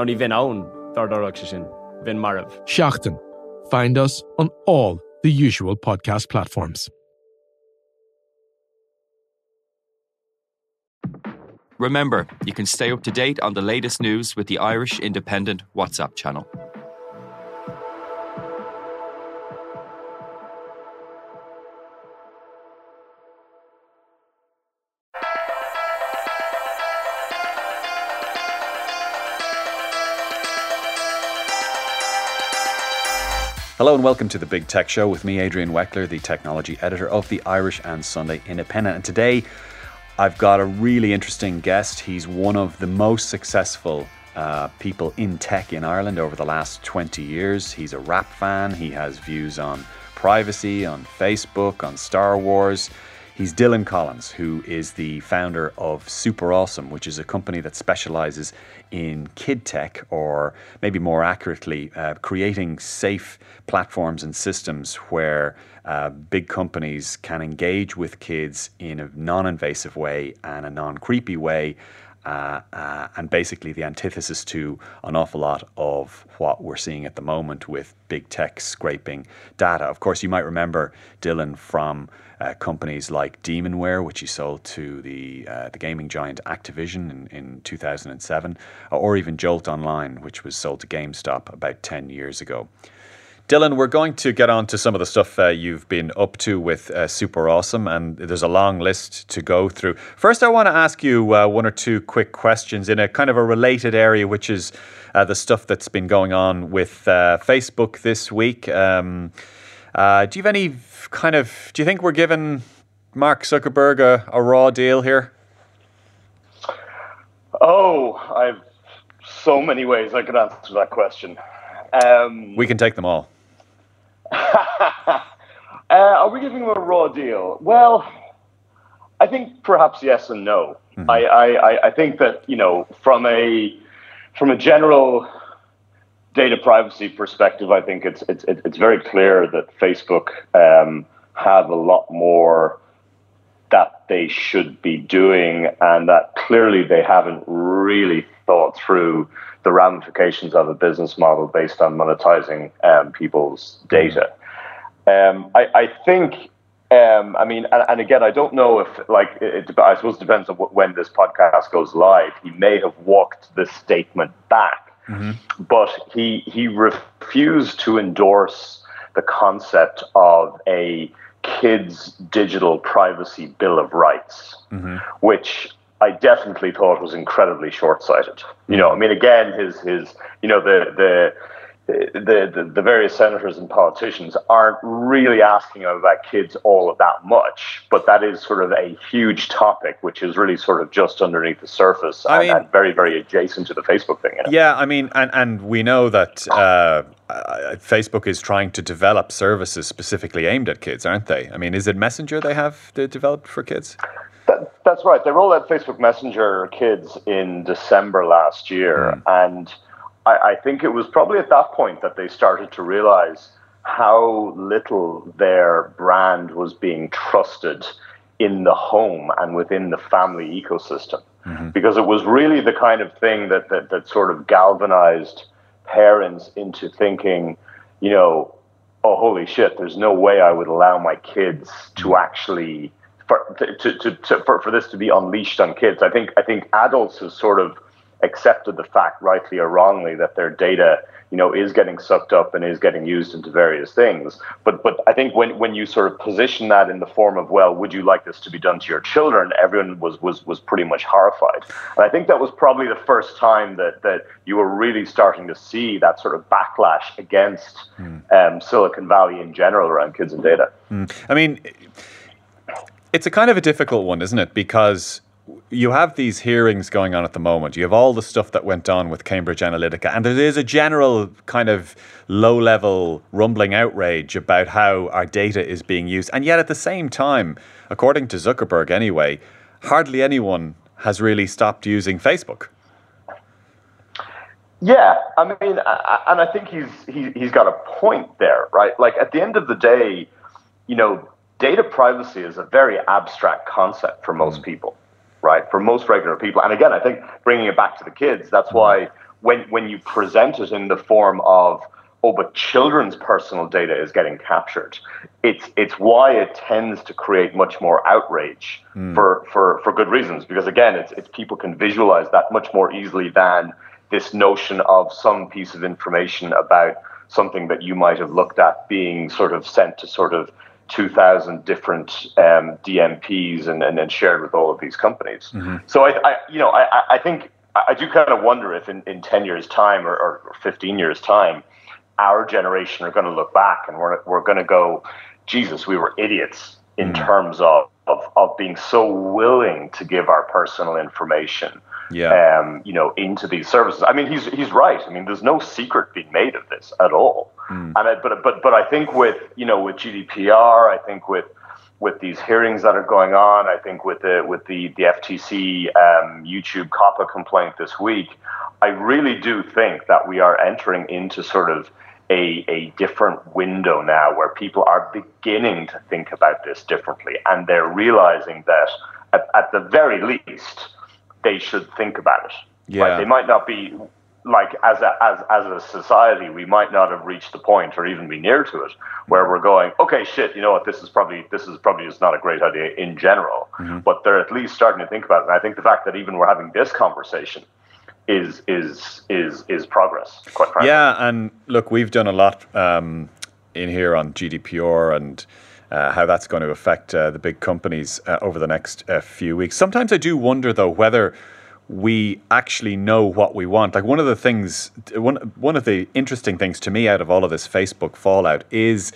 Ná ní bhín ann dardarach se sin, bhín marmh. Seaachtain. Find us on all the usual podcast platforms. Remember, you can stay up to date on the latest news with the Irish Independent WhatsApp channel. Hello and welcome to the Big Tech Show with me, Adrian Weckler, the technology editor of the Irish and Sunday Independent. And today I've got a really interesting guest. He's one of the most successful uh, people in tech in Ireland over the last 20 years. He's a rap fan, he has views on privacy, on Facebook, on Star Wars. He's Dylan Collins, who is the founder of Super Awesome, which is a company that specializes in kid tech, or maybe more accurately, uh, creating safe platforms and systems where uh, big companies can engage with kids in a non invasive way and a non creepy way. Uh, uh, and basically the antithesis to an awful lot of what we're seeing at the moment with big tech scraping data. Of course, you might remember Dylan from uh, companies like Demonware, which he sold to the uh, the gaming giant Activision in, in 2007, or even Jolt Online, which was sold to GameStop about 10 years ago. Dylan, we're going to get on to some of the stuff uh, you've been up to with uh, Super Awesome, and there's a long list to go through. First, I want to ask you uh, one or two quick questions in a kind of a related area, which is uh, the stuff that's been going on with uh, Facebook this week. Um, uh, do you have any kind of, do you think we're giving Mark Zuckerberg a, a raw deal here? Oh, I've so many ways I could answer that question. Um, we can take them all. uh, are we giving him a raw deal? Well, I think perhaps yes and no. Mm-hmm. I, I, I think that you know from a from a general data privacy perspective, I think it's it's it's very clear that Facebook um, have a lot more that they should be doing, and that clearly they haven't really thought through the ramifications of a business model based on monetizing um, people's data. Um, I, I, think, um, I mean, and, and, again, I don't know if, like, it, I suppose it depends on when this podcast goes live. He may have walked this statement back, mm-hmm. but he he refused to endorse the concept of a kids' digital privacy bill of rights, mm-hmm. which I definitely thought was incredibly short-sighted. You know, I mean, again, his his you know the the. The, the, the various senators and politicians aren't really asking about kids all of that much, but that is sort of a huge topic, which is really sort of just underneath the surface and, mean, and very, very adjacent to the Facebook thing. You know? Yeah, I mean, and, and we know that uh, uh, Facebook is trying to develop services specifically aimed at kids, aren't they? I mean, is it Messenger they have developed for kids? That, that's right. They rolled out Facebook Messenger Kids in December last year, mm. and I, I think it was probably at that point that they started to realize how little their brand was being trusted in the home and within the family ecosystem. Mm-hmm. Because it was really the kind of thing that, that, that sort of galvanized parents into thinking, you know, oh, holy shit, there's no way I would allow my kids to mm. actually for to, to, to, for, for this to be unleashed on kids. I think I think adults have sort of accepted the fact, rightly or wrongly, that their data, you know, is getting sucked up and is getting used into various things. But but I think when, when you sort of position that in the form of, well, would you like this to be done to your children? Everyone was was was pretty much horrified. And I think that was probably the first time that that you were really starting to see that sort of backlash against mm. um, Silicon Valley in general around kids and data. Mm. I mean it's a kind of a difficult one, isn't it? Because you have these hearings going on at the moment. You have all the stuff that went on with Cambridge Analytica, and there is a general kind of low level rumbling outrage about how our data is being used. And yet, at the same time, according to Zuckerberg anyway, hardly anyone has really stopped using Facebook. Yeah, I mean, and I think he's he, he's got a point there, right? Like at the end of the day, you know, data privacy is a very abstract concept for most mm. people right? For most regular people. And again, I think bringing it back to the kids, that's why when, when you present it in the form of, oh, but children's personal data is getting captured, it's, it's why it tends to create much more outrage mm. for, for, for good reasons. Because again, it's, it's people can visualize that much more easily than this notion of some piece of information about something that you might have looked at being sort of sent to sort of 2,000 different um, DMPs and, and then shared with all of these companies. Mm-hmm. So I, I, you know, I, I think I do kind of wonder if in, in 10 years time or, or 15 years time, our generation are going to look back and we're, we're going to go, Jesus, we were idiots in mm-hmm. terms of, of, of being so willing to give our personal information yeah. um, you know, into these services. I mean, he's he's right. I mean, there's no secret being made of this at all. Mm. And I, but but but I think with you know with GDPR, I think with with these hearings that are going on, I think with the with the the FTC um, YouTube COPPA complaint this week, I really do think that we are entering into sort of a, a different window now where people are beginning to think about this differently and they're realizing that at, at the very least they should think about it. Yeah. Right? They might not be like as a as as a society, we might not have reached the point or even be near to it where we're going, okay, shit, you know what, this is probably this is probably just not a great idea in general. Mm-hmm. But they're at least starting to think about it. And I think the fact that even we're having this conversation is is is is progress, quite frankly. Yeah, and look, we've done a lot um, in here on GDPR and uh, how that's going to affect uh, the big companies uh, over the next uh, few weeks. Sometimes I do wonder, though, whether we actually know what we want. Like one of the things, one one of the interesting things to me out of all of this Facebook fallout is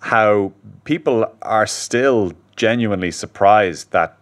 how people are still genuinely surprised that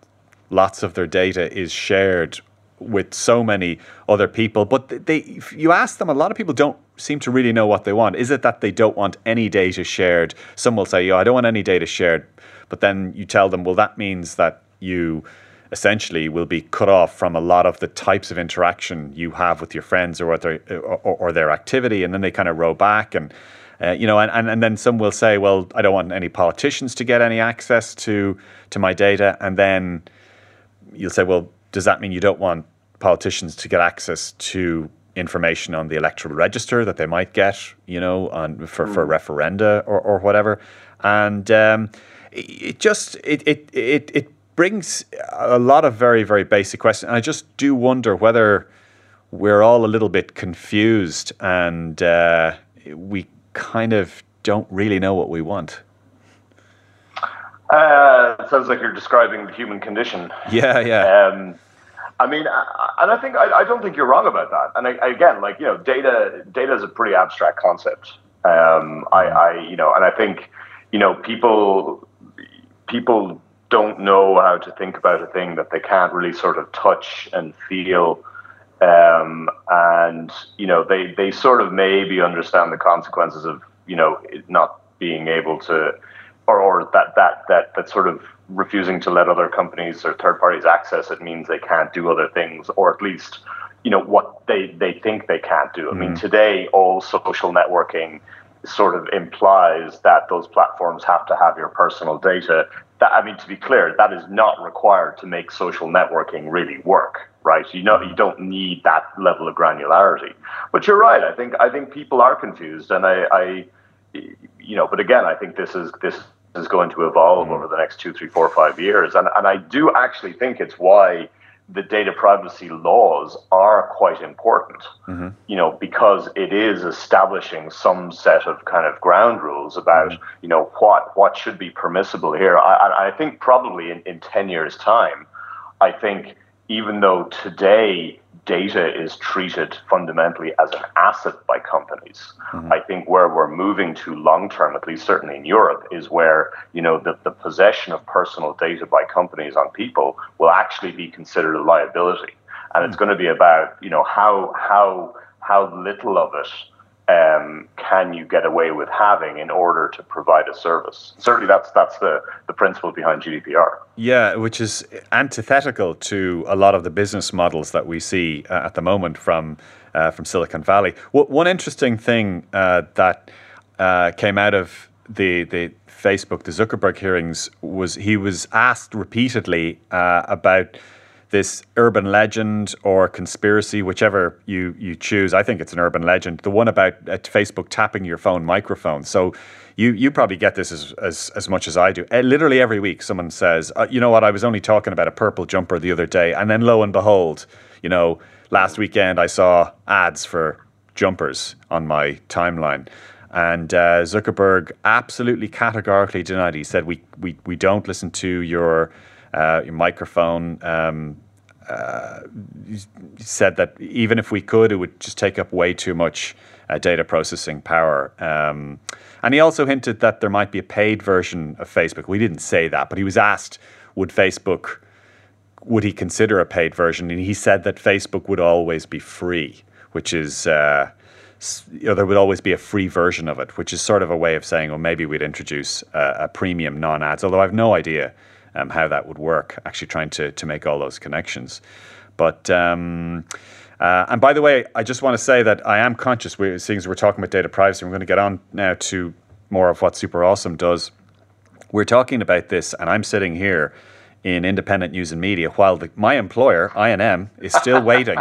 lots of their data is shared with so many other people. But they, you ask them, a lot of people don't seem to really know what they want. Is it that they don't want any data shared? Some will say, "Yeah, I don't want any data shared," but then you tell them, "Well, that means that you." essentially will be cut off from a lot of the types of interaction you have with your friends or, their, or, or their activity and then they kind of row back and uh, you know and, and, and then some will say well i don't want any politicians to get any access to to my data and then you'll say well does that mean you don't want politicians to get access to information on the electoral register that they might get, you know, on for, mm. for referenda or, or whatever? And um, it just it, it it it brings a lot of very very basic questions. And I just do wonder whether we're all a little bit confused and uh, we kind of don't really know what we want. Uh, it sounds like you're describing the human condition. Yeah, yeah. Um, I mean, and I think I, I, don't think you're wrong about that. And I, again, like you know, data data is a pretty abstract concept. Um, I, I, you know, and I think you know people people don't know how to think about a thing that they can't really sort of touch and feel. Um, and you know, they they sort of maybe understand the consequences of you know not being able to, or or that that that that sort of refusing to let other companies or third parties access it means they can't do other things, or at least you know what they they think they can't do. I mm mean, mm-hmm. today all social networking sort of implies that those platforms have to have your personal data. That I mean, to be clear, that is not required to make social networking really work, right? You know, you don't need that level of granularity. But you're right. I think I think people are confused, and I, I you know, but again, I think this is this is going to evolve over the next two, three, four, five years. And, and I do actually think it's why the data privacy laws are quite important, mm-hmm. you know, because it is establishing some set of kind of ground rules about, mm-hmm. you know, what what should be permissible here. I, I think probably in, in 10 years' time, I think even though today data is treated fundamentally as an asset by companies. Mm-hmm. I think where we're moving to long term, at least certainly in Europe, is where you know the, the possession of personal data by companies on people will actually be considered a liability, and mm-hmm. it's going to be about you know how how how little of it um, can you get away with having in order to provide a service? Certainly, that's that's the the principle behind GDPR. Yeah, which is antithetical to a lot of the business models that we see uh, at the moment from uh, from Silicon Valley. W- one interesting thing uh, that uh, came out of the the Facebook, the Zuckerberg hearings, was he was asked repeatedly uh, about this urban legend or conspiracy, whichever you, you choose. I think it's an urban legend. The one about uh, Facebook tapping your phone microphone. So you you probably get this as as, as much as I do. Uh, literally every week, someone says, uh, "You know what? I was only talking about a purple jumper the other day," and then lo and behold, you know, last weekend I saw ads for jumpers on my timeline. And uh, Zuckerberg absolutely categorically denied. He said, "We we we don't listen to your." Uh, your microphone. Um, uh, said that even if we could, it would just take up way too much uh, data processing power. Um, and he also hinted that there might be a paid version of Facebook. We didn't say that, but he was asked, would Facebook, would he consider a paid version? And he said that Facebook would always be free, which is, uh, you know, there would always be a free version of it, which is sort of a way of saying, well, maybe we'd introduce a, a premium non ads, although I have no idea um, how that would work, actually trying to, to make all those connections. But, um, uh, and by the way, I just want to say that I am conscious, we, seeing as we're talking about data privacy, we're going to get on now to more of what Super Awesome does. We're talking about this, and I'm sitting here in independent news and media while the, my employer, INM, is still waiting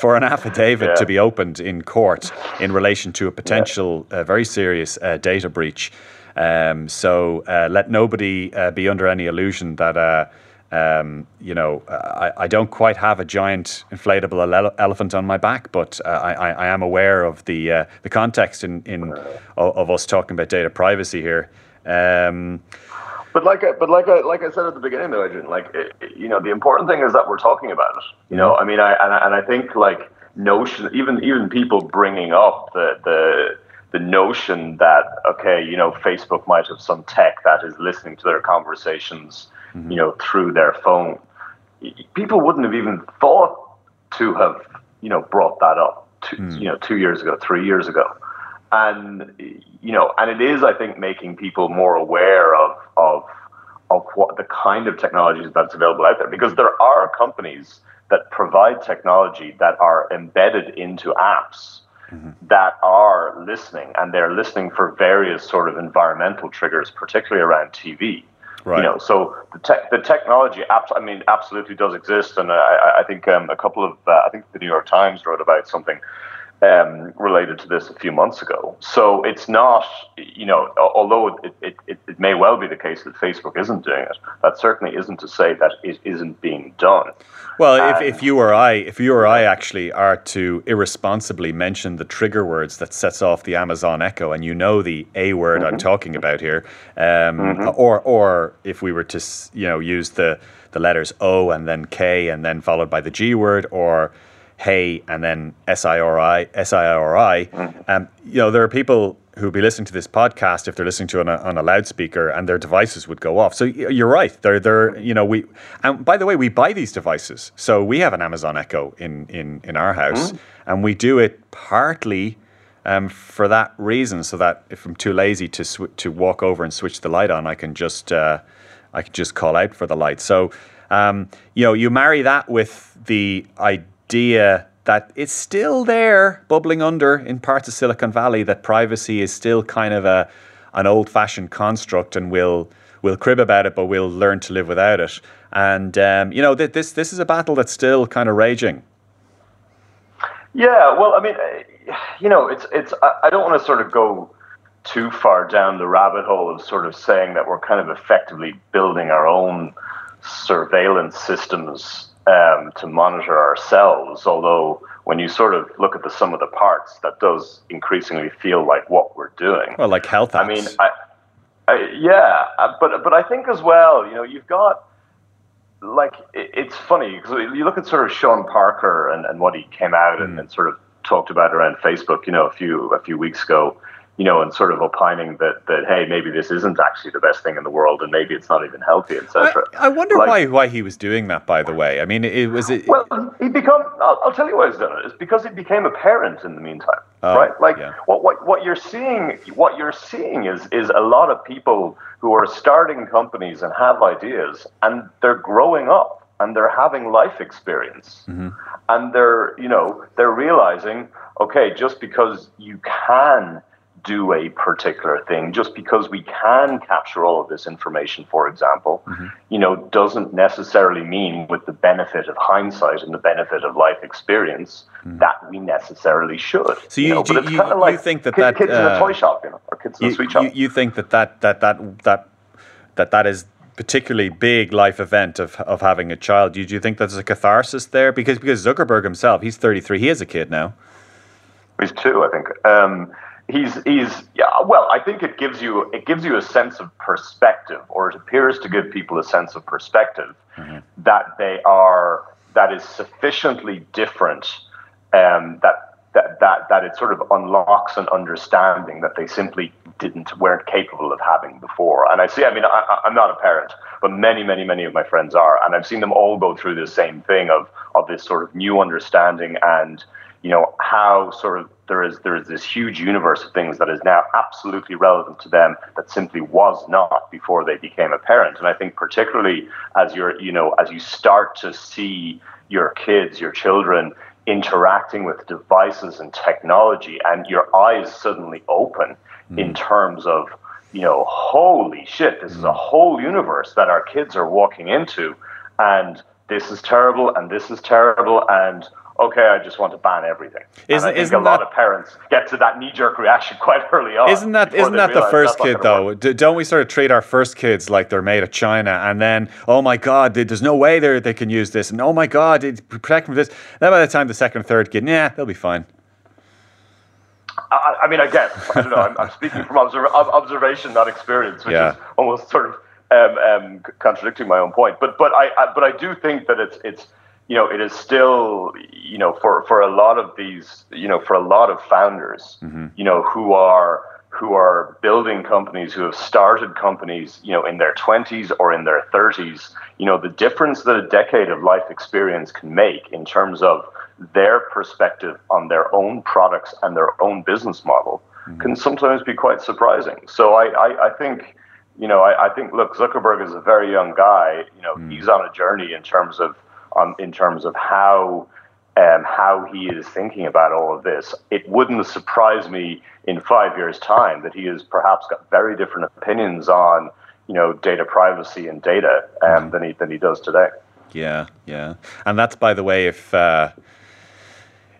for an affidavit yeah. to be opened in court in relation to a potential yeah. uh, very serious uh, data breach. Um, so uh, let nobody uh, be under any illusion that. Uh, um, you know, I, I, don't quite have a giant inflatable ele- elephant on my back, but uh, I, I, am aware of the uh, the context in, in of, of, us talking about data privacy here. Um, but like, I, but like, I, like I said at the beginning, though, Adrian, like, it, you know, the important thing is that we're talking about it. You know, I mean, I and, I and I think like notion, even even people bringing up the the the notion that okay, you know, Facebook might have some tech that is listening to their conversations, mm-hmm. you know, through their phone. People wouldn't have even thought to have, you know, brought that up, two, mm. you know, two years ago, three years ago, and you know, and it is, I think, making people more aware of of of what the kind of technologies that's available out there, because there are companies that provide technology that are embedded into apps mm-hmm. that are listening, and they're listening for various sort of environmental triggers, particularly around TV. Right. You know, so the tech, the technology, I mean, absolutely does exist, and I, I think um, a couple of, uh, I think the New York Times wrote about something um, related to this a few months ago. So it's not, you know, although it, it, it, it, may well be the case that Facebook isn't doing it, that certainly isn't to say that it isn't being done. Well, if, if you or I, if you or I actually are to irresponsibly mention the trigger words that sets off the Amazon Echo, and you know the A word mm-hmm. I'm talking about here, um, mm-hmm. or or if we were to, you know, use the the letters O and then K and then followed by the G word, or hey and then S-I-R-I, S-I-R-I. Mm-hmm. Um, you know, there are people who'd be listening to this podcast if they're listening to it on a, on a loudspeaker and their devices would go off. So you're right. They're, they're, you know, we, and by the way, we buy these devices. So we have an Amazon Echo in, in, in our house mm-hmm. and we do it partly um, for that reason, so that if I'm too lazy to sw- to walk over and switch the light on, I can just uh, I can just call out for the light. So um, you know, you marry that with the idea idea that it's still there, bubbling under in parts of Silicon Valley, that privacy is still kind of a an old fashioned construct, and we'll we'll crib about it, but we'll learn to live without it. And um, you know, th- this this is a battle that's still kind of raging. Yeah, well, I mean, you know, it's it's. I don't want to sort of go too far down the rabbit hole of sort of saying that we're kind of effectively building our own surveillance systems um, to monitor ourselves. Although when you sort of look at the sum of the parts, that does increasingly feel like what we're doing. Well, like health. Apps. I mean, I, I, yeah, uh, but but I think as well, you know, you've got like it's funny because you look at sort of Sean Parker and, and what he came out mm. and, and, sort of talked about around Facebook, you know, a few a few weeks ago, you know, and sort of opining that that hey, maybe this isn't actually the best thing in the world, and maybe it's not even healthy, etc. I, I, wonder like, why why he was doing that. By the way, I mean, it was it. Well, he become. I'll, I'll tell you why he's done it. It's because he became a parent in the meantime, oh, right? Like yeah. what what what you're seeing, what you're seeing is is a lot of people who are starting companies and have ideas, and they're growing up and they're having life experience mm-hmm. and they're you know they're realizing okay just because you can do a particular thing just because we can capture all of this information for example mm-hmm. you know doesn't necessarily mean with the benefit of hindsight and the benefit of life experience mm-hmm. that we necessarily should so you, you, know? you, you, like you think that kids, that kids uh, in a toy shop you know or kids in a sweet shop you, you think that that that that that that that is particularly big life event of, of having a child. Do you, do you think there's a catharsis there? Because because Zuckerberg himself, he's 33, he has a kid now. He's two, I think. Um, he's he's yeah. Well, I think it gives you it gives you a sense of perspective, or it appears to give people a sense of perspective mm-hmm. that they are that is sufficiently different um, that that, that, that it sort of unlocks an understanding that they simply didn't, weren't capable of having before. And I see, I mean, I, I'm not a parent, but many, many, many of my friends are. And I've seen them all go through the same thing of, of this sort of new understanding and, you know, how sort of there is, there is this huge universe of things that is now absolutely relevant to them that simply was not before they became a parent. And I think particularly as you're, you know, as you start to see your kids, your children, interacting with devices and technology and your eyes suddenly open mm. in terms of you know holy shit this mm. is a hmm. whole universe that our kids are walking into and this is terrible and this is terrible and okay, I just want to ban everything. Isn't, and I think isn't a lot that, of parents get to that knee jerk reaction quite early on. Isn't that isn't that the first kid though? Work. Don't we sort of treat our first kids like they're made of China, and then oh my god, there's no way they they can use this, and oh my god, protect them from this. And Then by the time the second and third kid, yeah, they'll be fine. I, I mean, I guess I don't know. I'm, I'm speaking from observ- observation, not experience, which yeah. is almost sort of um, um, contradicting my own point. But but I, I but I do think that it's it's you know, it is still, you know, for, for a lot of these, you know, for a lot of founders, mm-hmm. you know, who are who are building companies, who have started companies, you know, in their 20s or in their 30s, you know, the difference that a decade of life experience can make in terms of their perspective on their own products and their own business model mm-hmm. can sometimes be quite surprising. So I, I, I think, you know, I, I, think, look, Zuckerberg is a very young guy. You know, mm-hmm. he's on a journey in terms of on, in terms of how um, how he is thinking about all of this. It wouldn't surprise me in five years' time that he has perhaps got very different opinions on you know data privacy and data um, than he than he does today. Yeah, yeah, and that's by the way if. Uh,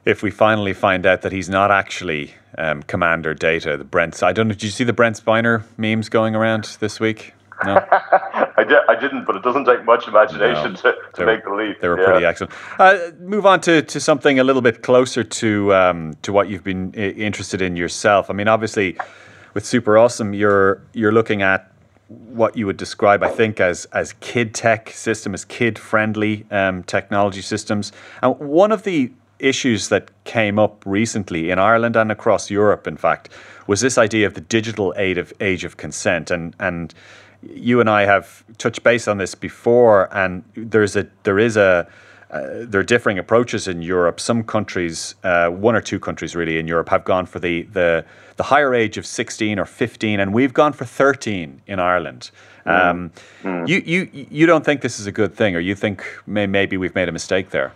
if we finally find out that he's not actually um, Commander Data, the Brent. I don't know. Did you see the Brent Spiner memes going around this week? No. I, di- I didn't, but it doesn't take much imagination no. to, to make the leap. They were yeah. pretty excellent. Uh, move on to, to something a little bit closer to um, to what you've been I- interested in yourself. I mean, obviously, with Super Awesome, you're you're looking at what you would describe, I think, as as kid tech system, as kid friendly um, technology systems. And one of the issues that came up recently in Ireland and across Europe, in fact, was this idea of the digital age of age of consent and and you and I have touched base on this before, and there's a there is a uh, there are differing approaches in Europe. Some countries, uh, one or two countries really in Europe, have gone for the, the the higher age of 16 or 15, and we've gone for 13 in Ireland. Mm. Um, mm. You you you don't think this is a good thing, or you think may, maybe we've made a mistake there?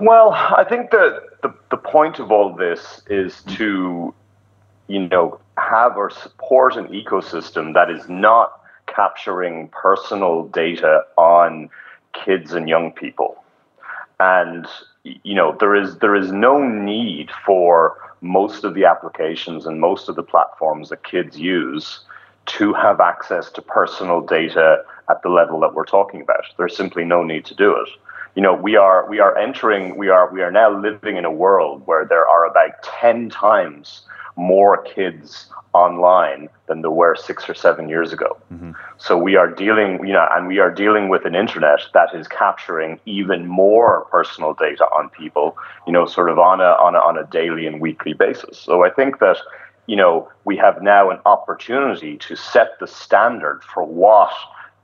Well, I think that the the point of all this is to you know, have or support an ecosystem that is not capturing personal data on kids and young people. And you know, there is there is no need for most of the applications and most of the platforms that kids use to have access to personal data at the level that we're talking about. There's simply no need to do it. You know, we are we are entering we are we are now living in a world where there are about 10 times more kids online than there were six or seven years ago. Mm-hmm. So we are dealing, you know, and we are dealing with an internet that is capturing even more personal data on people, you know, sort of on a on a, on a daily and weekly basis. So I think that you know we have now an opportunity to set the standard for what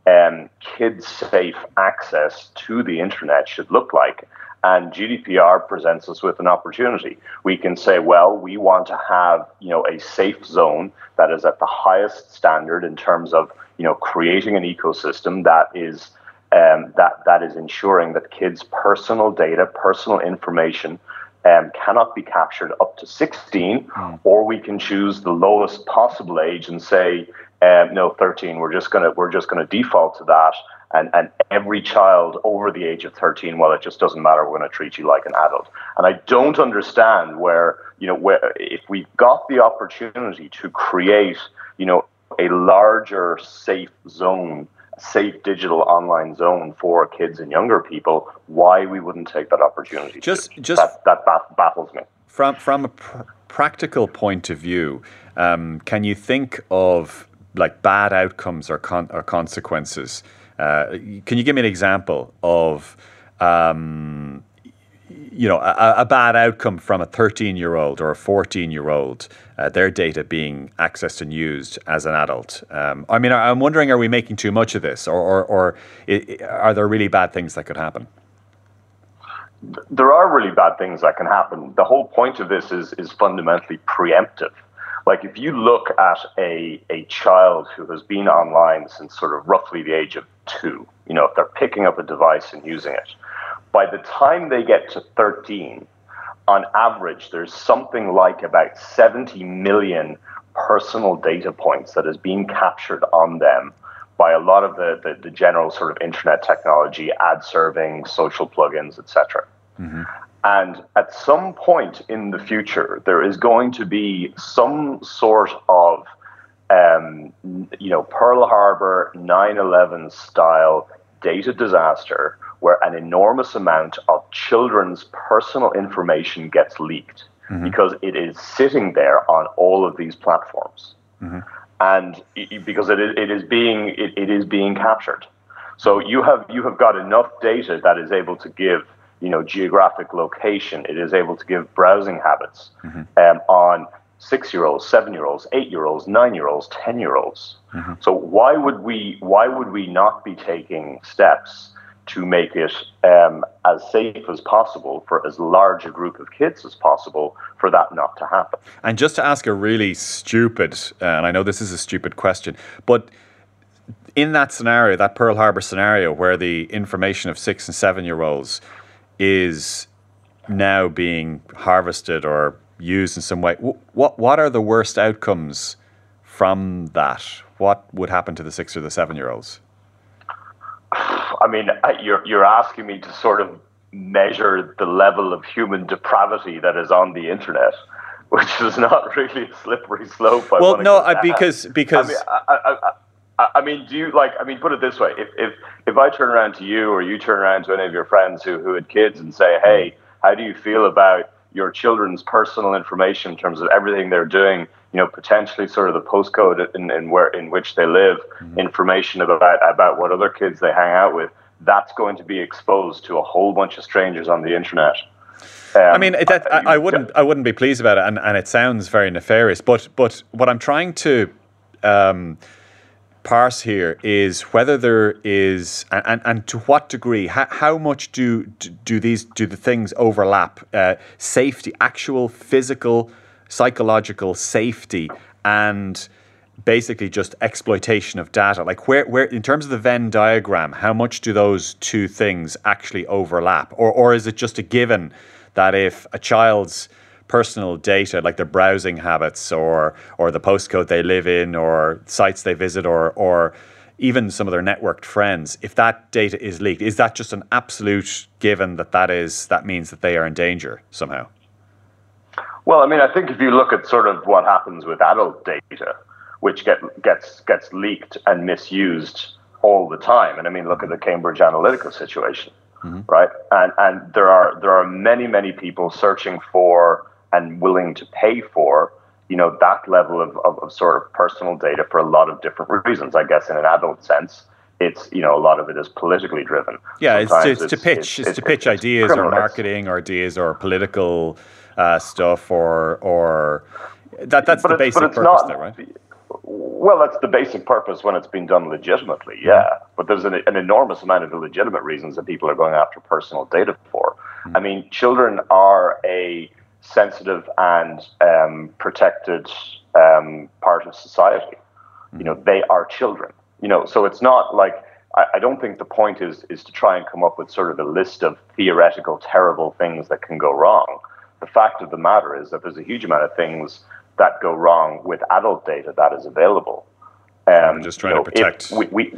um, kids safe access to the internet should look like. And GDPR presents us with an opportunity. We can say, well, we want to have, you know, a safe zone that is at the highest standard in terms of, you know, creating an ecosystem that is um, that that is ensuring that kids' personal data, personal information, um, cannot be captured up to 16, mm. or we can choose the lowest possible age and say, um, no, 13. We're just gonna we're just gonna default to that, and and every child over the age of 13, well, it just doesn't matter. We're gonna treat you like an adult. And I don't understand where you know where if we've got the opportunity to create you know a larger safe zone safe digital online zone for kids and younger people, why we wouldn't take that opportunity. Just, just that, that baffles me. From from a pr- practical point of view, um, can you think of like bad outcomes or con- or consequences? Uh, can you give me an example of um, you know, a, a, bad outcome from a 13 year old or a 14 year old, uh, their data being accessed and used as an adult. Um, I mean, I'm wondering, are we making too much of this, or, or, or it, are there really bad things that could happen? There are really bad things that can happen. The whole point of this is is fundamentally preemptive. Like if you look at a a child who has been online since sort of roughly the age of two, you know, if they're picking up a device and using it, by the time they get to 13, on average, there's something like about 70 million personal data points that is being captured on them by a lot of the, the, the general sort of internet technology, ad serving, social plugins, etc. Mm-hmm. And at some point in the future, there is going to be some sort of, um, you know, Pearl Harbor 9 11 style data disaster where an enormous amount of children's personal information gets leaked mm-hmm. because it is sitting there on all of these platforms. Mm-hmm. And it, because it is, it is being it, it is being captured. So you have you have got enough data that is able to give you know geographic location. It is able to give browsing habits mm-hmm. um, on six year olds, seven year olds, eight year olds, nine year olds, ten year olds. Mm-hmm. So why would we why would we not be taking steps to make it um, as safe as possible for as large a group of kids as possible for that not to happen. And just to ask a really stupid, uh, and I know this is a stupid question, but in that scenario, that Pearl Harbor scenario, where the information of six and seven year olds is now being harvested or used in some way, what what are the worst outcomes from that? What would happen to the six or the seven year olds? I mean, you're you're asking me to sort of measure the level of human depravity that is on the internet, which is not really a slippery slope. I well, no, I, because because. I mean, I, I, I mean, do you like? I mean, put it this way: if if if I turn around to you, or you turn around to any of your friends who who had kids, and say, "Hey, how do you feel about your children's personal information in terms of everything they're doing you know, potentially sort of the postcode in, in where in which they live, mm-hmm. information about about what other kids they hang out with, that's going to be exposed to a whole bunch of strangers on the internet. Um, I mean, that, I, I, wouldn't I wouldn't be pleased about it, and, and it sounds very nefarious. But but what I'm trying to um, parse here is whether there is and, and, to what degree how, how much do do these do the things overlap uh, safety actual physical psychological safety and basically just exploitation of data. Like where where in terms of the venn diagram how much do those two things actually overlap? Or or is it just a given that if a child's personal data like their browsing habits or or the postcode they live in or sites they visit or or even some of their networked friends if that data is leaked is that just an absolute given that that is that means that they are in danger somehow well, I mean, I think if you look at sort of what happens with adult data, which get, gets gets leaked and misused all the time, and I mean, look at the Cambridge Analytica situation, mm-hmm. right? And and there are there are many many people searching for and willing to pay for you know, that level of, of, of sort of personal data for a lot of different reasons. I guess in an adult sense, it's you know a lot of it is politically driven. Yeah, it's to, it's, it's, to pitch, it's, it's to pitch ideas or marketing or ideas or political uh, stuff or or that that's but the basic purpose not, there, right? Well, that's the basic purpose when it's been done legitimately, yeah. But there's an, an, enormous amount of illegitimate reasons that people are going after personal data for. Mm. I mean, children are a sensitive and um, protected um, part of society. Mm. You know, they are children. You know, so it's not like I, I don't think the point is is to try and come up with sort of a list of theoretical terrible things that can go wrong. The fact of the matter is that there's a huge amount of things that go wrong with adult data that is available. Um, just trying you know, to protect. We, we,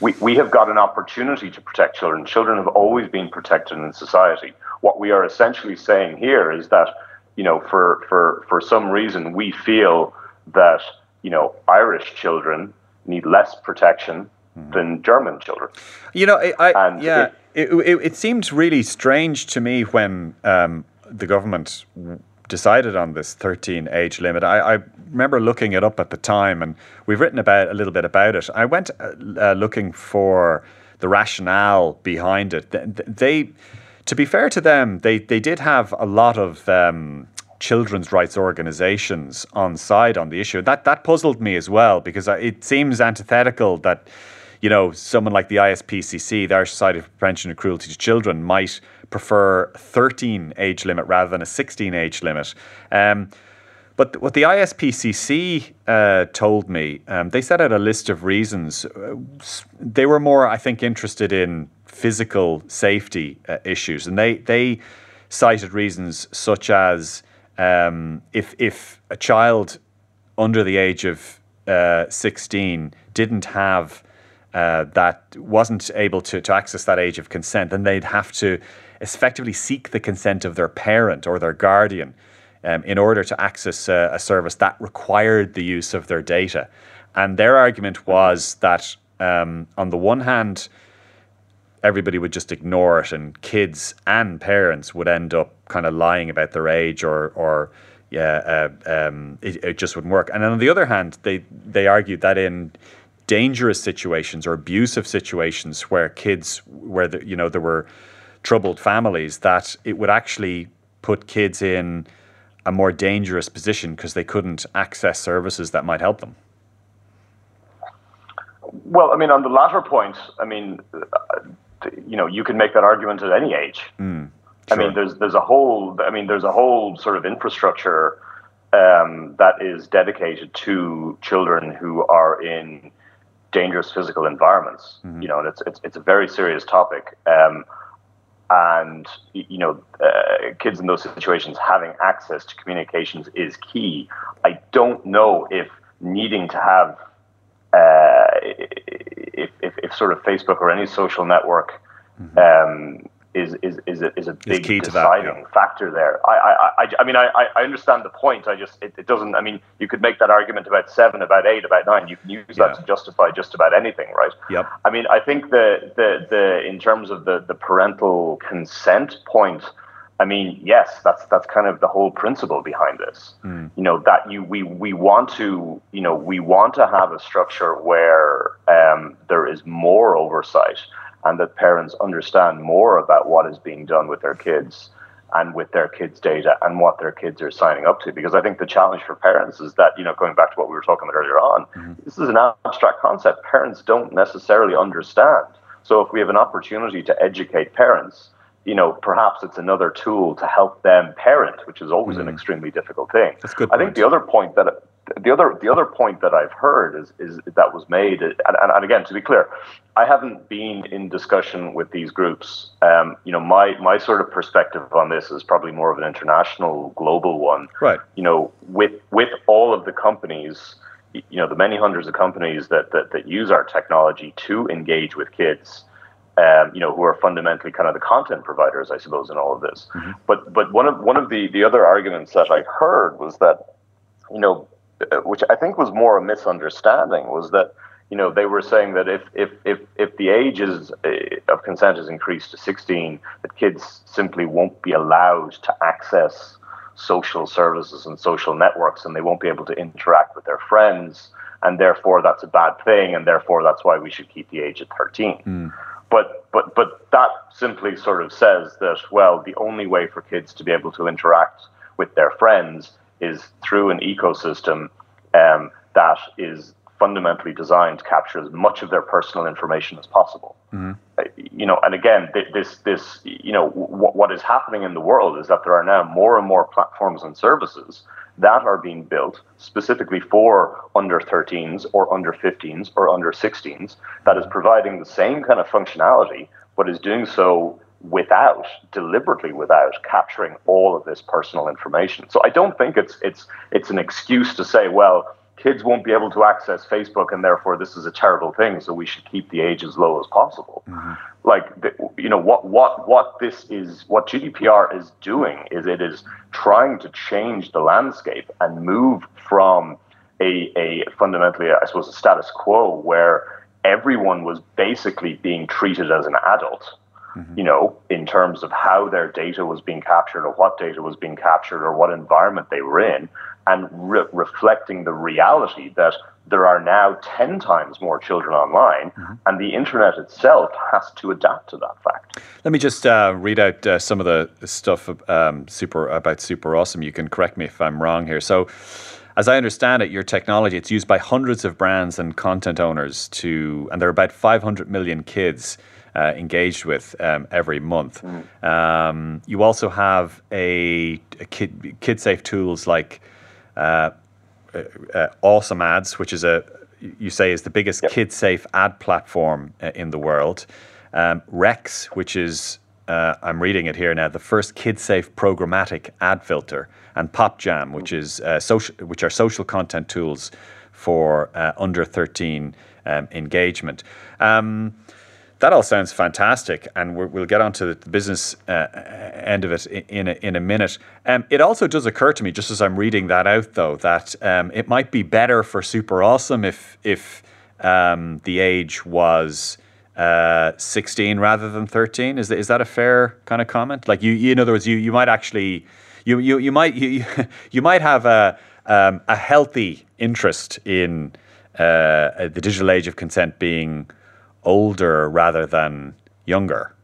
we, we have got an opportunity to protect children. Children have always been protected in society. What we are essentially saying here is that, you know, for, for, for some reason, we feel that, you know, Irish children need less protection mm-hmm. than German children. You know, I, I yeah, it, it, it, seemed really strange to me when um, the government decided on this 13 age limit. I, I, remember looking it up at the time, and we've written about a little bit about it. I went uh, uh looking for the rationale behind it. They, to be fair to them, they they did have a lot of. Um, children's rights organizations on side on the issue. That that puzzled me as well because it seems antithetical that you know someone like the ISPCC, the Irish Society for Prevention of Cruelty to Children, might prefer 13 age limit rather than a 16 age limit. Um, but what the ISPCC uh, told me, um, they set out a list of reasons. Uh, they were more, I think, interested in physical safety uh, issues, and they they cited reasons such as um, if if a child under the age of uh, 16 didn't have uh, that wasn't able to, to access that age of consent, then they'd have to effectively seek the consent of their parent or their guardian um, in order to access a, a, service that required the use of their data. And their argument was that, um, on the one hand, everybody would just ignore it, and kids and parents would end up kind of lying about their age or, or yeah, uh, um, it, it just wouldn't work. And then on the other hand, they they argued that in dangerous situations or abusive situations where kids, where the, you know there were troubled families that it would actually put kids in a more dangerous position because they couldn't access services that might help them. Well, I mean, on the latter point, I mean, you know, you can make that argument at any age. Mm, sure. I mean, there's there's a whole, I mean, there's a whole sort of infrastructure um, that is dedicated to children who are in dangerous physical environments. Mm-hmm. You know, and it's, it's it's a very serious topic. Um, and you know uh, kids in those situations having access to communications is key i don't know if needing to have uh, if, if, if, sort of facebook or any social network mm-hmm. um, is is is a, is a big deciding that, yeah. factor there. I, I, I, I mean, I, I understand the point. I just it, it, doesn't. I mean, you could make that argument about seven, about eight, about nine. You can use yeah. that to justify just about anything, right? Yep. I mean, I think the the the in terms of the the parental consent point. I mean, yes, that's that's kind of the whole principle behind this. Mm. You know that you we we want to you know we want to have a structure where um, there is more oversight and that parents understand more about what is being done with their kids and with their kids' data and what their kids are signing up to. Because I think the challenge for parents is that, you know, going back to what we were talking about earlier on, mm-hmm. this is an abstract concept parents don't necessarily understand. So if we have an opportunity to educate parents, you know, perhaps it's another tool to help them parent, which is always mm-hmm. an extremely difficult thing. That's good. I think the other point that the other the other point that I've heard is is that was made, and, and, again to be clear, I haven't been in discussion with these groups. Um, you know, my my sort of perspective on this is probably more of an international, global one. Right. You know, with with all of the companies, you know, the many hundreds of companies that that, that use our technology to engage with kids. Um, you know, who are fundamentally kind of the content providers, I suppose, in all of this. Mm-hmm. But but one of one of the the other arguments that I heard was that, you know, which I think was more a misunderstanding, was that you know they were saying that if if if if the age is, uh, of consent is increased to 16, that kids simply won't be allowed to access social services and social networks, and they won't be able to interact with their friends, and therefore that's a bad thing, and therefore that's why we should keep the age at 13. Mm. But but but that simply sort of says that well, the only way for kids to be able to interact with their friends is through an ecosystem um, that is fundamentally designed to capture as much of their personal information as possible. Mm-hmm. Uh, you know, and again, this this you know w- what is happening in the world is that there are now more and more platforms and services that are being built specifically for under 13s or under 15s or under 16s that is providing the same kind of functionality, but is doing so without deliberately without capturing all of this personal information. So I don't think it's it's it's an excuse to say, well, kids won't be able to access Facebook, and therefore this is a terrible thing. So we should keep the age as low as possible. Mm-hmm. Like, you know, what what what this is, what GDPR is doing is it is trying to change the landscape and move from a, a fundamentally, I suppose, a status quo where everyone was basically being treated as an adult. Mm-hmm. You know, in terms of how their data was being captured or what data was being captured or what environment they were in, and re- reflecting the reality that there are now 10 times more children online, mm-hmm. and the internet itself has to adapt to that fact. Let me just uh, read out uh, some of the stuff um, super about Super Awesome. You can correct me if I'm wrong here. So, as I understand it, your technology it's used by hundreds of brands and content owners to, and there are about 500 million kids. Uh, engaged with um, every month. Mm. Um, you also have a, a kid, kid safe tools like uh, uh, uh, awesome ads, which is a you say is the biggest yep. kid safe ad platform uh, in the world. Um, Rex, which is uh, I'm reading it here now, the first kid safe programmatic ad filter, and PopJam, which is uh, social, which are social content tools for under 13 um, engagement. That all sounds fantastic, and we will get onto the business uh, end of it in a, in a minute. Um, it also does occur to me, just as I'm reading that out, though, that um, it might be better for Super Awesome if if um, the age was uh, 16 rather than 13. Is that, is that a fair kind of comment? Like you, you in other words, you, you might actually you you, you might you, you might have a um, a healthy interest in uh, the digital age of consent being older rather than younger?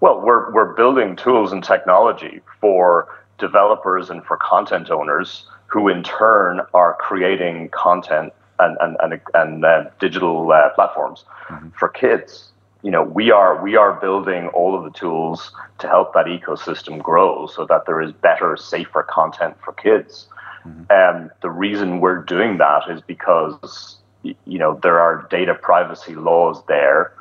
Well, we're, we're building tools and technology for developers and for content owners who in turn are creating content and, and, and, and uh, digital uh, platforms mm-hmm. for kids. You know, we are we are building all of the tools to help that ecosystem grow so that there is better, safer content for kids. Mm-hmm. And the reason we're doing that is because you know there are data privacy laws there,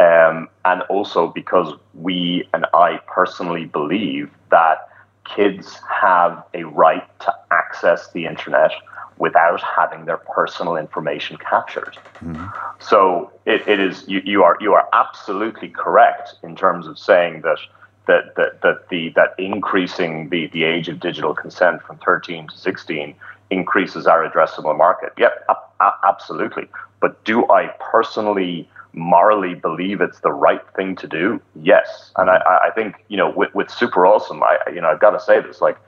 um, and also because we and I personally believe that kids have a right to access the internet without having their personal information captured. Mm-hmm. So it, it is you, you are you are absolutely correct in terms of saying that that that, that the that increasing the, the age of digital consent from 13 to 16 increases our addressable market. Yep, absolutely. But do I personally, morally believe it's the right thing to do? Yes. And I, I think, you know, with, with Super Awesome, I, you know, I've got to say this, like,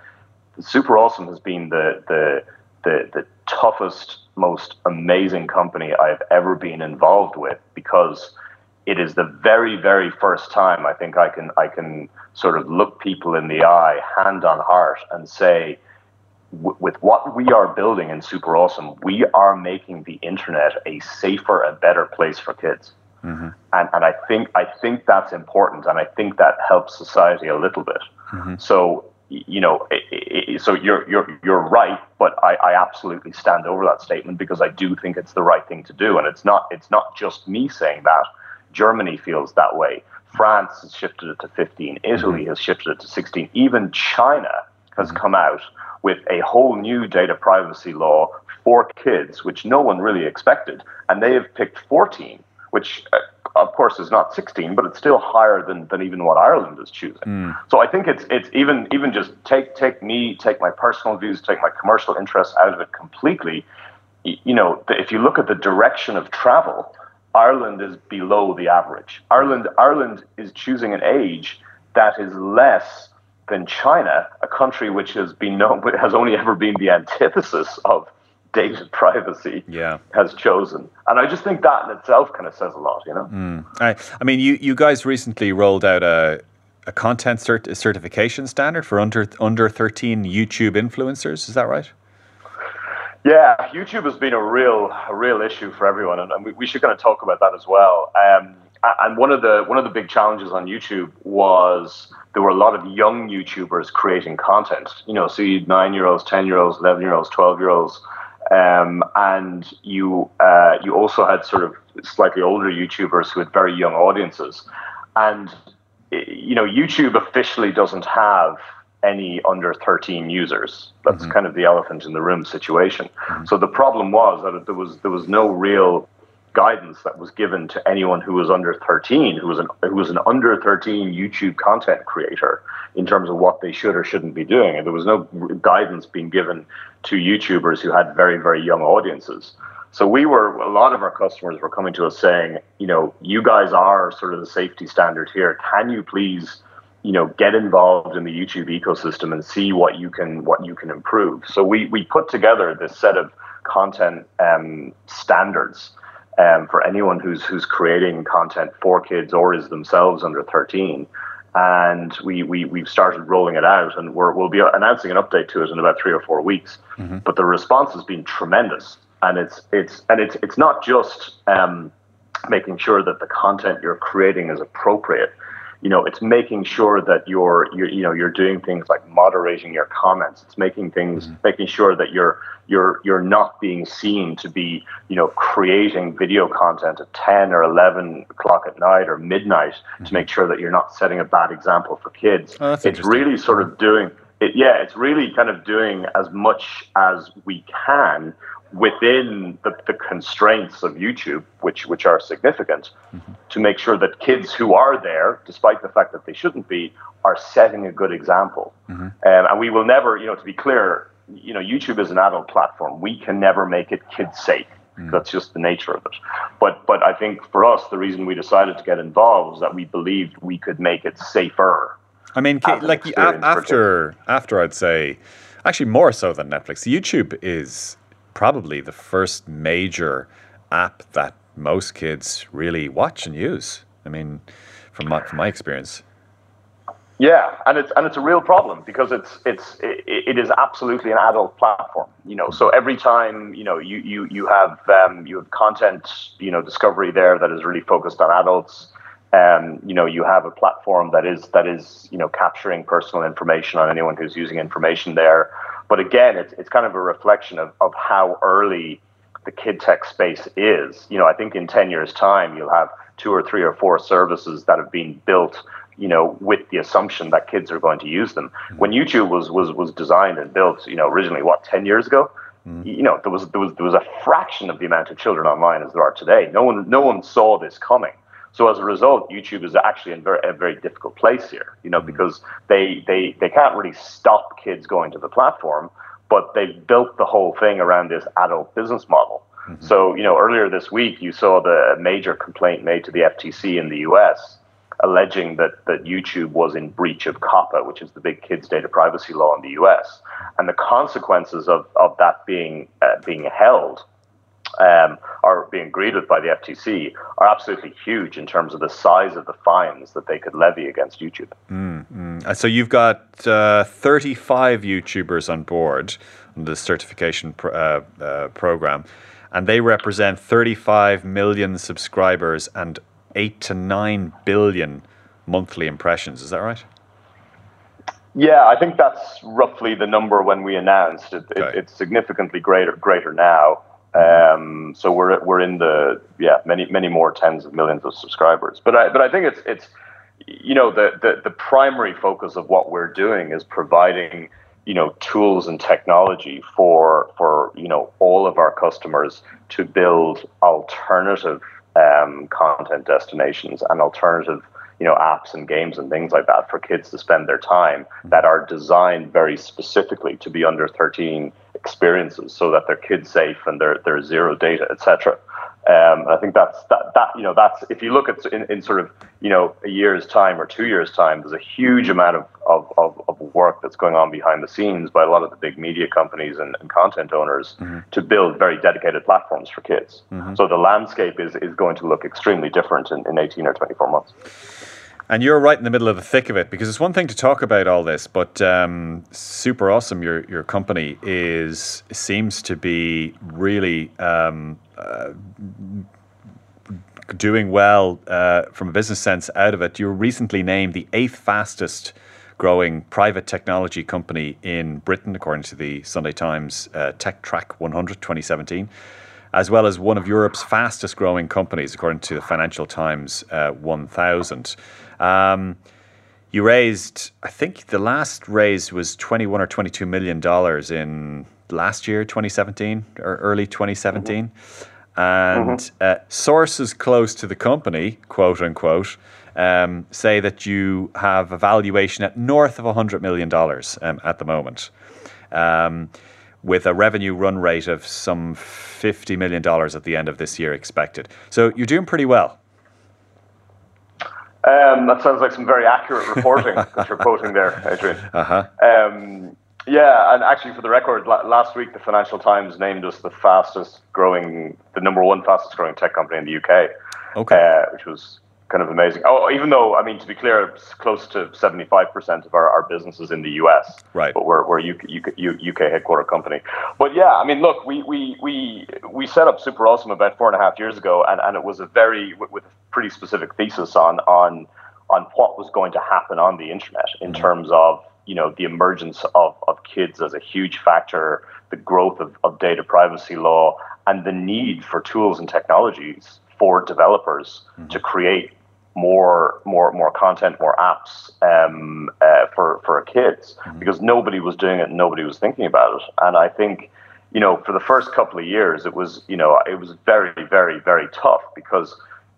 Super Awesome has been the, the, the, the toughest, most amazing company I've ever been involved with because it is the very, very first time I think I can, I can sort of look people in the eye, hand on heart, and say, with what we are building in Super Awesome, we are making the internet a safer and better place for kids. Mm-hmm. And, and I think I think that's important, and I think that helps society a little bit. Mm-hmm. So you know, so you're you're you're right, but I, I absolutely stand over that statement because I do think it's the right thing to do, and it's not it's not just me saying that. Germany feels that way. France has shifted it to 15. Italy mm-hmm. has shifted it to 16. Even China has mm-hmm. come out with a whole new data privacy law for kids, which no one really expected. And they have picked 14, which, uh, of course, is not 16, but it's still higher than, than even what Ireland is choosing. Mm. So I think it's it's even even just take take me, take my personal views, take my commercial interests out of it completely. You know, if you look at the direction of travel, Ireland is below the average. Ireland Ireland is choosing an age that is less than China, a country which has been known, but has only ever been the antithesis of data privacy, Yeah. has chosen. And I just think that in itself kind of says a lot, you know? I, I mean, you, you guys recently rolled out a, a content cert, certification standard for under under 13 YouTube influencers. Is that right? Yeah, YouTube has been a real, a real issue for everyone, and, and we, we should kind of talk about that as well. Um, and one of the one of the big challenges on YouTube was there were a lot of young YouTubers creating content. You know, so you nine year olds, ten year olds, eleven year olds, twelve year olds, um, and you uh, you also had sort of slightly older YouTubers who had very young audiences, and you know, YouTube officially doesn't have any under 13 users. That's kind of the elephant in the room situation. So the problem was that there was there was no real guidance that was given to anyone who was under 13, who was an who was an under 13 YouTube content creator in terms of what they should or shouldn't be doing. And there was no guidance being given to YouTubers who had very very young audiences. So we were a lot of our customers were coming to us saying, you know, you guys are sort of the safety standard here. Can you please you know get involved in the YouTube ecosystem and see what you can what you can improve. So we we put together this set of content um, standards um, for anyone who's who's creating content for kids or is themselves under 13. And we, we, we've started rolling it out, and we're, we'll be announcing an update to it in about three or four weeks. But the response has been tremendous, and it's it's and it's it's not just um, making sure that the content you're creating is appropriate you know it's making sure that you're, you're you know you're doing things like moderating your comments. It's making things mm-hmm. making sure that you're you're you're not being seen to be you know creating video content at 10 or 11 o'clock at night or midnight to mm-hmm. make sure that you're not setting a bad example for kids. Oh, it's really sort of doing it yeah it's really kind of doing as much as we can within the, the constraints of YouTube, which which are significant, to make sure that kids who are there, despite the fact that they shouldn't be, are setting a good example. Um, and we will never, you know, to be clear, you know, YouTube is an adult platform. We can never make it kid safe. That's just the nature of it. But but I think for us, the reason we decided to get involved was that we believed we could make it safer. I mean, like after after I'd say, actually more so than Netflix. YouTube is probably the first major app that most kids really watch and use. I mean, from my from my experience. Yeah, and it's and it's a real problem because it's it's it, it is absolutely an adult platform. You know, so every time you know you you you have um, you have content you know discovery there that is really focused on adults. Um, you know, you have a platform that is that is you know capturing personal information on anyone who's using information there. But again, it's it's kind of a reflection of of how early the kid tech space is. You know, I think in 10 years' time, you'll have two or three or four services that have been built, you know, with the assumption that kids are going to use them. Mm-hmm. When YouTube was, was, was designed and built, you know, originally, what, 10 years ago? Mm-hmm. You know, there was, there was, there was a fraction of the amount of children online as there are today. No one, no one saw this coming. So as a result, YouTube is actually in very, a very difficult place here, you know, because they, they, they can't really stop kids going to the platform, but they've built the whole thing around this adult business model. So, you know, earlier this week, you saw the major complaint made to the FTC in the US alleging that, that YouTube was in breach of COPPA, which is the big kids data privacy law in the US. And the consequences of, of that being, uh, being held um, are being greeted by the FTC are absolutely huge in terms of the size of the fines that they could levy against YouTube. Uh, So you've got uh, 35 YouTubers on board on the certification pr- uh, uh, program, and they represent 35 million subscribers and 8 to 9 billion monthly impressions. Is that right? Yeah, I think that's roughly the number when we announced it. it it's significantly greater greater now. Um, so we're we're in the yeah many many more tens of millions of subscribers. But I but I think it's it's you know the the, the primary focus of what we're doing is providing you know tools and technology for for you know all of our customers to build alternative um, content destinations and alternative you know apps and games and things like that for kids to spend their time that are designed very specifically to be under 13 experiences so that they're kid safe and they're, they're zero data etc Um, and I think that's that, that you know that's if you look at in, in sort of you know a year's time or two years time, there's a huge amount of, of, of, of work that's going on behind the scenes by a lot of the big media companies and, and content owners mm-hmm. to build very dedicated platforms for kids. Mm-hmm. So the landscape is, is going to look extremely different in, in 18 or 24 months. And you're right in the middle of the thick of it because it's one thing to talk about all this, but um, super awesome. Your your company is seems to be really um, uh, doing well uh, from a business sense out of it. You were recently named the eighth fastest growing private technology company in Britain, according to the Sunday Times uh, Tech Track 100 2017 as well as one of Europe's fastest growing companies, according to the Financial Times uh, 1000. Um, you raised, I think the last raise was 21 or 22 million dollars in last year, 2017 or early 2017. Mm-hmm. And mm-hmm. Uh, sources close to the company, quote unquote, um, say that you have a valuation at north of $100 million um, at the moment. Um, with a revenue run rate of some $50 million at the end of this year expected. So you're doing pretty well. Um, that sounds like some very accurate reporting that you're quoting there, Adrian. Uh-huh. Um, yeah, and actually, for the record, last week the Financial Times named us the fastest growing, the number one fastest growing tech company in the UK. Okay. Uh, which was kind of amazing. Oh, even though I mean to be clear, it's close to seventy five percent of our, our business is in the US. Right. But we're we're UK, UK, UK headquarter company. But yeah, I mean, look, we we we we set up Super Awesome about four and a half years ago, and, and it was a very with a pretty specific thesis on on on what was going to happen on the internet in mm-hmm. terms of you know the emergence of, of kids as a huge factor, the growth of, of data privacy law, and the need for tools and technologies for developers mm-hmm. to create more more more content, more apps um, uh, for for kids mm-hmm. because nobody was doing it, and nobody was thinking about it, and I think you know for the first couple of years it was you know it was very very very tough because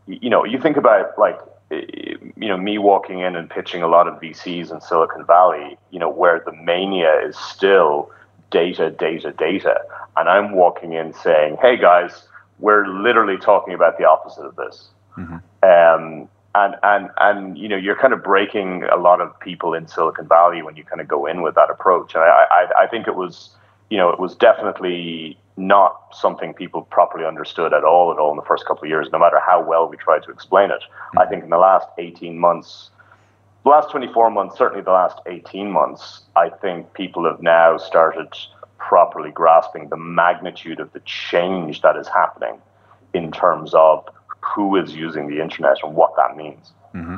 you know you think about like you know me walking in and pitching a lot of VCs in Silicon Valley, you know where the mania is still data, data, data, and I'm walking in saying, hey guys, we're literally talking about the opposite of this. Mm-hmm. Um, and and and you know you're kind of breaking a lot of people in Silicon Valley when you kind of go in with that approach. And I, I, I think it was you know it was definitely not something people properly understood at all at all in the first couple of years. No matter how well we tried to explain it, mm-hmm. I think in the last 18 months. The last 24 months, certainly the last 18 months, I think people have now started properly grasping the magnitude of the change that is happening in terms of who is using the internet and what that means. Mm-hmm.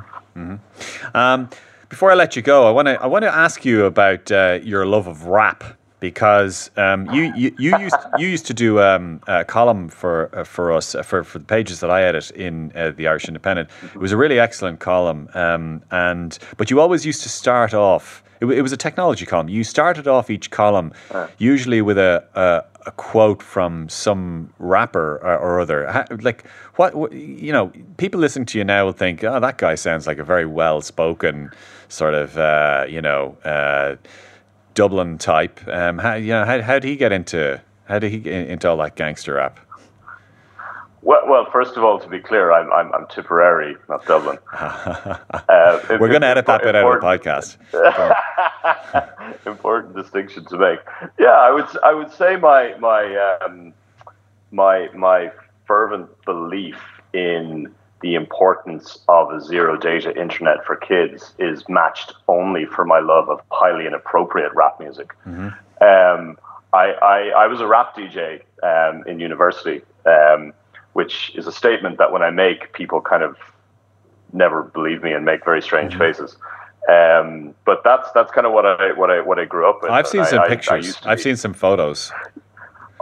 Mm-hmm. Um, before I let you go, I want to I want to ask you about uh, your love of rap because um, you, you, you used you used to do um, a column for uh, for us uh, for, for the pages that I edit in uh, the Irish Independent. It was a really excellent column, um, and but you always used to start off. It, it, was a technology column. You started off each column usually with a, a a quote from some rapper or, or other. like what, what, you know, people listening to you now will think, oh, that guy sounds like a very well-spoken sort of, uh, you know, uh, Dublin type. Um, how, you know, how, how did he get into how did he get into all that gangster rap? Well, well, first of all, to be clear, I'm I'm, I'm Tipperary, not Dublin. uh, We're going to edit that bit out of the podcast. important distinction to make. Yeah, I would I would say my my um, my my fervent belief in the importance of a zero data internet for kids is matched only for my love of highly inappropriate rap music. Mm-hmm. Um, I, I, I was a rap DJ um, in university, um, which is a statement that when I make, people kind of never believe me and make very strange mm-hmm. faces. Um, but that's that's kind of what I what I what I grew up with. I've seen some I, pictures. I, I've seen some photos.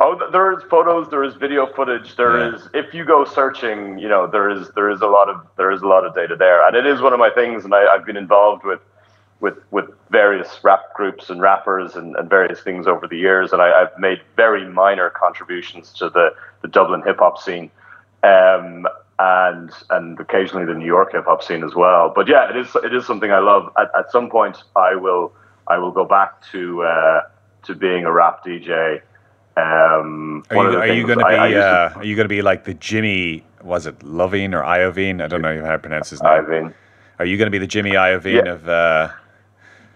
Oh, there is photos. There is video footage. There yeah. is. If you go searching, you know, there is there is a lot of there is a lot of data there, and it is one of my things. And I, have been involved with with with various rap groups and rappers and, and various things over the years, and I, have made very minor contributions to the the Dublin hip hop scene. Um, and and occasionally the New York hip hop scene as well. But yeah, it is it is something I love. At, at some point, I will I will go back to uh, to being a rap DJ. Um, Are you, are you going to be? I used to- uh, are you going to be like the Jimmy? Was it Loving or Iovine? I don't know how to pronounce his name. I've. Are you going to be the Jimmy Iovine Yeah. of uh,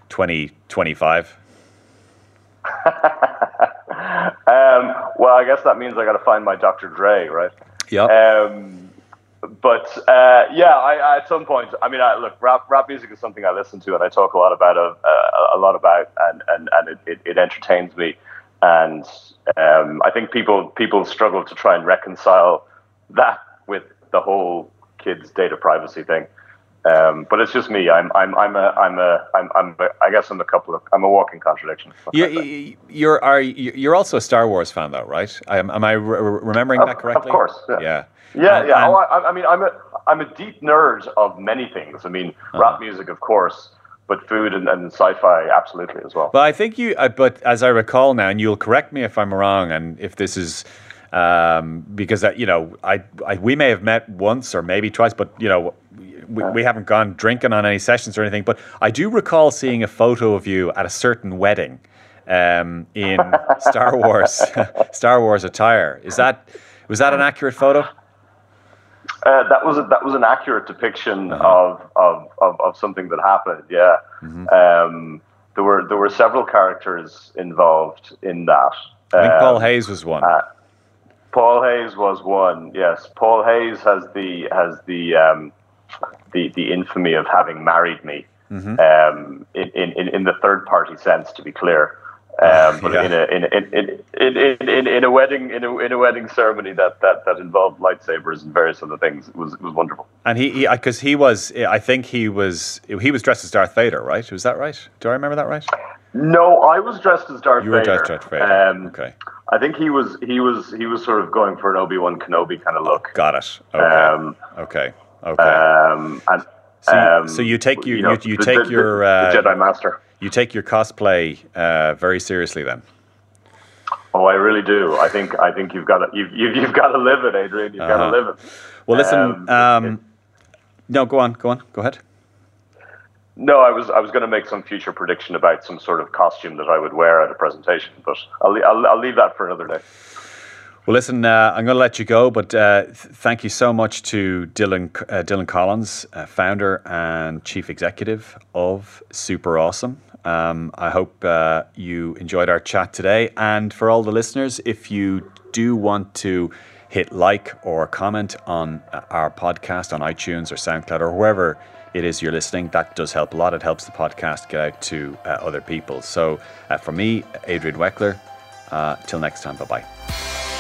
2025? Um, well, I guess that means I got to find my Dr. Dre, right? Yeah. Um, but uh, yeah, I, I, at some point, I mean, I, look, rap, rap music is something I listen to and I talk a lot about, uh, a lot about, and and, and it, it, it entertains me. And um, I think people people struggle to try and reconcile that with the whole kids' data privacy thing. Um, but it's just me. I'm I'm I'm a I'm a I'm I'm a, I guess I'm a couple of I'm a walking contradiction. You, you, you're are you- you're also a Star Wars fan, though, right? Am, am I re- re- remembering Of- that correctly? of course, yeah. Yeah. Yeah, And- yeah. and- oh, I, I mean, I'm a I'm a deep nerd of many things. I mean, Uh-huh. rap music, of course, but food and, and sci-fi, absolutely as well. But I think you. Uh, but as I recall now, and you'll correct me if I'm wrong, and if this is um, because uh, you know, I, I we may have met once or maybe twice, but you know, we, we haven't gone drinking on any sessions or anything. But I do recall seeing a photo of you at a certain wedding um, in Star Wars Star Wars attire. Is that was that an accurate photo? Uh, that was a, that was an accurate depiction Uh-huh. of, of, of, of something that happened. Yeah, Mm-hmm. um, there were there were several characters involved in that. I think Paul Um, Hayes was one. Paul Hayes was one. Yes, Paul Hayes has the has the um, the the infamy of having married me Mm-hmm. um, in, in in the third party sense, to be clear. Um, but Yeah. in a in, a- in, in, in, in, a wedding in a, in a wedding ceremony that, that, that involved lightsabers and various other things it was it was wonderful. And he, because he, was, I think he was, he was dressed as Darth Vader, right? Was that right? Do I remember that right? No, I was dressed as Darth Vader. You were Vader. dressed as Darth Vader. Um, okay, I think he was he was he was sort of going for an Obi Wan Kenobi kind of look. got it. Okay, Um, okay, okay. Um, and So you- um, so you take your- know, you- you the- take the- your, uh, Jedi Master. You take your cosplay uh, very seriously, then. Oh, I really do. I think I think you've got to you've you've, you've got to live it, Adrian. You've got Uh-huh. to live it. Well, listen. Um, Um, no, go on, go on, go ahead. No, I was I was going to make some future prediction about some sort of costume that I would wear at a presentation, but I'll I'll, I'll leave that for another day. Well, listen, uh, I'm going to let you go, but uh, th- thank you so much to Dylan uh, Dylan Collins, uh, founder and chief executive of Super Awesome. Um, I hope uh, you enjoyed our chat today, and for all the listeners, if you do want to hit like or comment on uh, our podcast on iTunes or SoundCloud or wherever it is you're listening, that does help a lot. It helps the podcast get out to uh, other people. So, uh, for me, Adrian Weckler. Uh, till next time, bye bye.